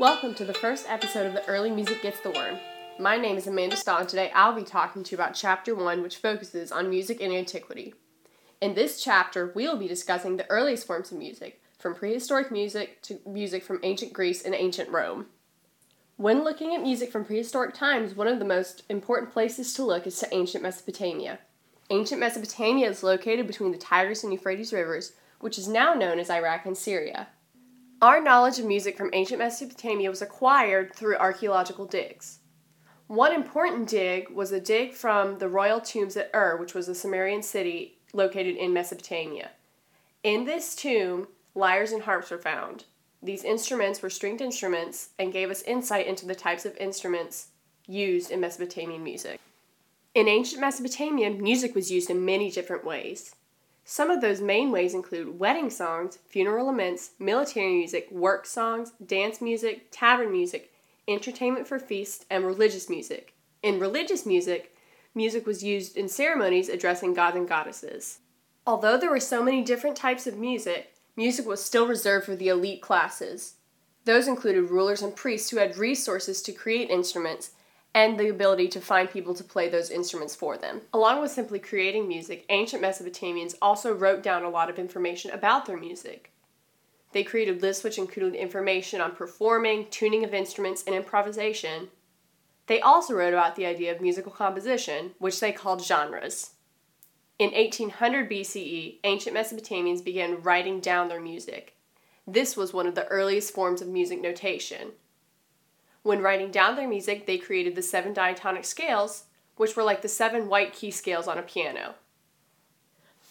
Welcome to the first episode of the Early Music Gets the Worm. My name is Amanda Stahl, and today I'll be talking to you about Chapter 1, which focuses on music in antiquity. In this chapter, we will be discussing the earliest forms of music, from prehistoric music to music from ancient Greece and ancient Rome. When looking at music from prehistoric times, one of the most important places to look is to ancient Mesopotamia. Ancient Mesopotamia is located between the Tigris and Euphrates rivers, which is now known as Iraq and Syria. Our knowledge of music from ancient Mesopotamia was acquired through archaeological digs. One important dig was a dig from the royal tombs at Ur, which was a Sumerian city located in Mesopotamia. In this tomb, lyres and harps were found. These instruments were stringed instruments and gave us insight into the types of instruments used in Mesopotamian music. In ancient Mesopotamia, music was used in many different ways. Some of those main ways include wedding songs, funeral laments, military music, work songs, dance music, tavern music, entertainment for feasts, and religious music. In religious music, music was used in ceremonies addressing gods and goddesses. Although there were so many different types of music, music was still reserved for the elite classes. Those included rulers and priests who had resources to create instruments and the ability to find people to play those instruments for them. Along with simply creating music, ancient Mesopotamians also wrote down a lot of information about their music. They created lists which included information on performing, tuning of instruments, and improvisation. They also wrote about the idea of musical composition, which they called genres. In 1800 BCE, ancient Mesopotamians began writing down their music. This was one of the earliest forms of music notation. When writing down their music, they created the seven diatonic scales, which were like the seven white key scales on a piano.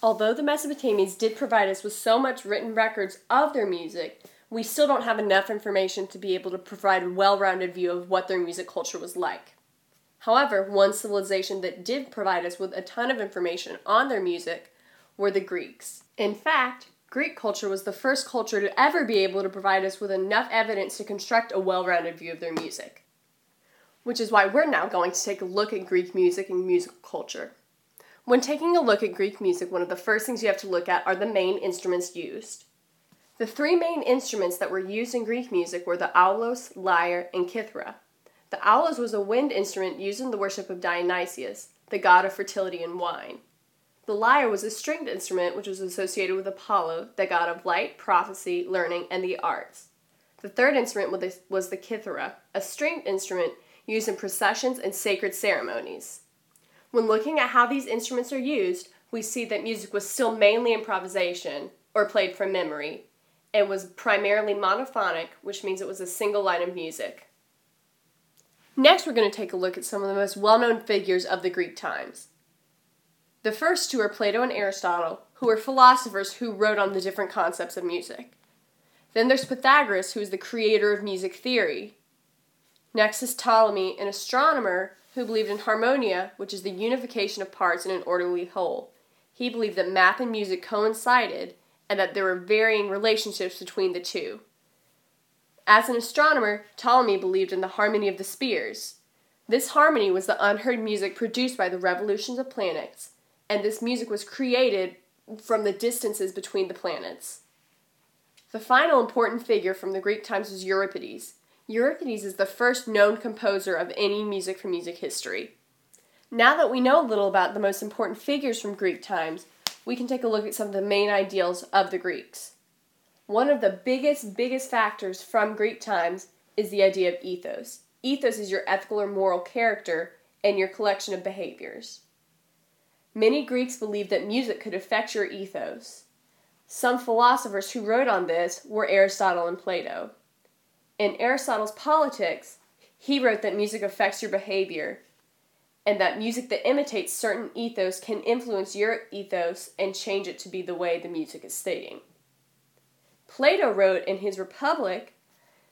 Although the Mesopotamians did provide us with so much written records of their music, we still don't have enough information to be able to provide a well rounded view of what their music culture was like. However, one civilization that did provide us with a ton of information on their music were the Greeks. In fact, Greek culture was the first culture to ever be able to provide us with enough evidence to construct a well rounded view of their music. Which is why we're now going to take a look at Greek music and musical culture. When taking a look at Greek music, one of the first things you have to look at are the main instruments used. The three main instruments that were used in Greek music were the aulos, lyre, and kithara. The aulos was a wind instrument used in the worship of Dionysius, the god of fertility and wine. The lyre was a stringed instrument which was associated with Apollo, the god of light, prophecy, learning, and the arts. The third instrument was the kithara, a stringed instrument used in processions and sacred ceremonies. When looking at how these instruments are used, we see that music was still mainly improvisation, or played from memory, and was primarily monophonic, which means it was a single line of music. Next, we're going to take a look at some of the most well known figures of the Greek times. The first two are Plato and Aristotle, who were philosophers who wrote on the different concepts of music. Then there's Pythagoras, who is the creator of music theory. Next is Ptolemy, an astronomer who believed in harmonia, which is the unification of parts in an orderly whole. He believed that math and music coincided and that there were varying relationships between the two. As an astronomer, Ptolemy believed in the harmony of the spheres. This harmony was the unheard music produced by the revolutions of planets and this music was created from the distances between the planets. The final important figure from the Greek times was Euripides. Euripides is the first known composer of any music from music history. Now that we know a little about the most important figures from Greek times, we can take a look at some of the main ideals of the Greeks. One of the biggest, biggest factors from Greek times is the idea of ethos. Ethos is your ethical or moral character and your collection of behaviors. Many Greeks believed that music could affect your ethos. Some philosophers who wrote on this were Aristotle and Plato. In Aristotle's Politics, he wrote that music affects your behavior and that music that imitates certain ethos can influence your ethos and change it to be the way the music is stating. Plato wrote in his Republic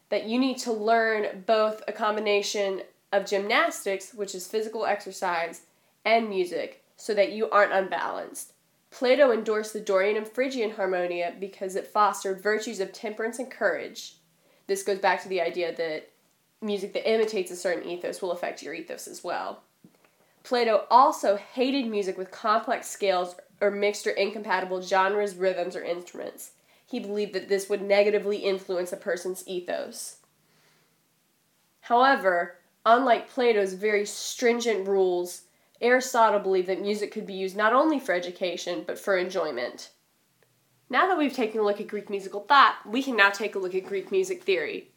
that you need to learn both a combination of gymnastics, which is physical exercise, and music so that you aren't unbalanced. Plato endorsed the Dorian and Phrygian harmonia because it fostered virtues of temperance and courage. This goes back to the idea that music that imitates a certain ethos will affect your ethos as well. Plato also hated music with complex scales or mixed or incompatible genres, rhythms, or instruments. He believed that this would negatively influence a person's ethos. However, unlike Plato's very stringent rules, Aristotle believed that music could be used not only for education, but for enjoyment. Now that we've taken a look at Greek musical thought, we can now take a look at Greek music theory.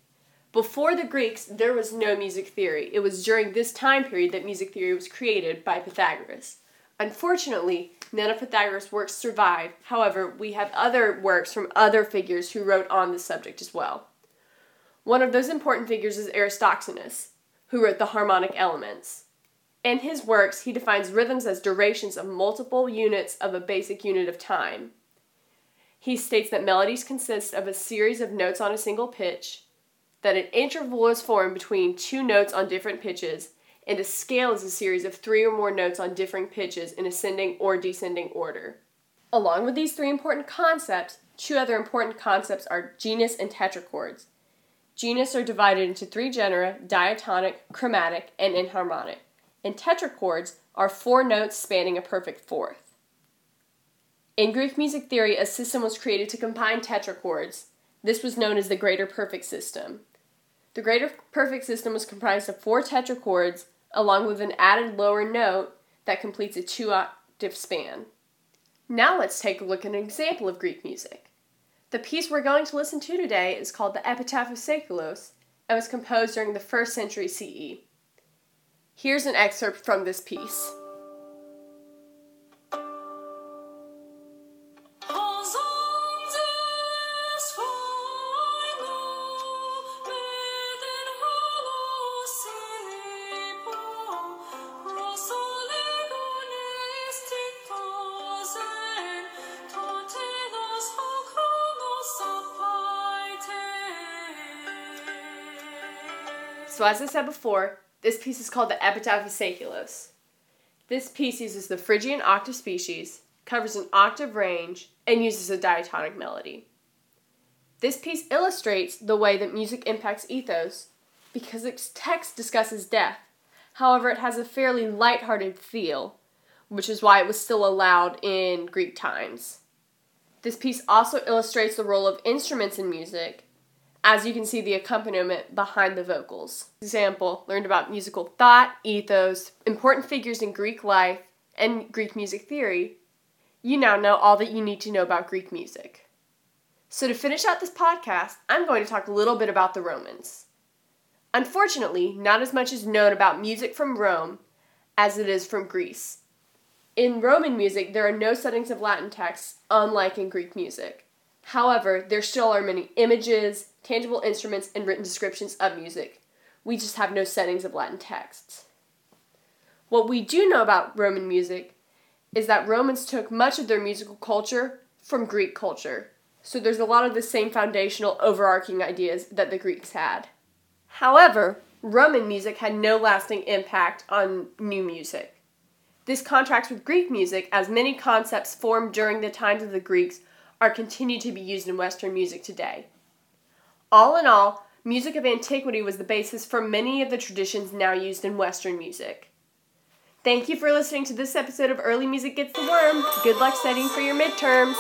Before the Greeks, there was no music theory. It was during this time period that music theory was created by Pythagoras. Unfortunately, none of Pythagoras' works survive. However, we have other works from other figures who wrote on the subject as well. One of those important figures is Aristoxenus, who wrote the harmonic elements. In his works, he defines rhythms as durations of multiple units of a basic unit of time. He states that melodies consist of a series of notes on a single pitch, that an interval is formed between two notes on different pitches, and a scale is a series of three or more notes on differing pitches in ascending or descending order. Along with these three important concepts, two other important concepts are genus and tetrachords. Genus are divided into three genera diatonic, chromatic, and enharmonic, and tetrachords are four notes spanning a perfect fourth. In Greek music theory, a system was created to combine tetrachords. This was known as the greater perfect system. The greater perfect system was comprised of four tetrachords along with an added lower note that completes a two octave span. Now let's take a look at an example of Greek music. The piece we're going to listen to today is called the Epitaph of Seikilos and was composed during the first century CE. Here's an excerpt from this piece. So, as I said before, this piece is called the Epitaph of Seikilos. This piece uses the Phrygian octave species, covers an octave range, and uses a diatonic melody. This piece illustrates the way that music impacts ethos because its text discusses death. However, it has a fairly light-hearted feel, which is why it was still allowed in Greek times. This piece also illustrates the role of instruments in music as you can see the accompaniment behind the vocals. Example, learned about musical thought, ethos, important figures in Greek life, and Greek music theory. You now know all that you need to know about Greek music. So, to finish out this podcast, I'm going to talk a little bit about the Romans. Unfortunately, not as much is known about music from Rome as it is from Greece. In Roman music, there are no settings of Latin texts, unlike in Greek music. However, there still are many images, tangible instruments, and written descriptions of music. We just have no settings of Latin texts. What we do know about Roman music is that Romans took much of their musical culture from Greek culture. So there's a lot of the same foundational overarching ideas that the Greeks had. However, Roman music had no lasting impact on new music. This contrasts with Greek music, as many concepts formed during the times of the Greeks are continued to be used in Western music today. All in all, music of antiquity was the basis for many of the traditions now used in Western music. Thank you for listening to this episode of Early Music Gets the Worm. Good luck studying for your midterms.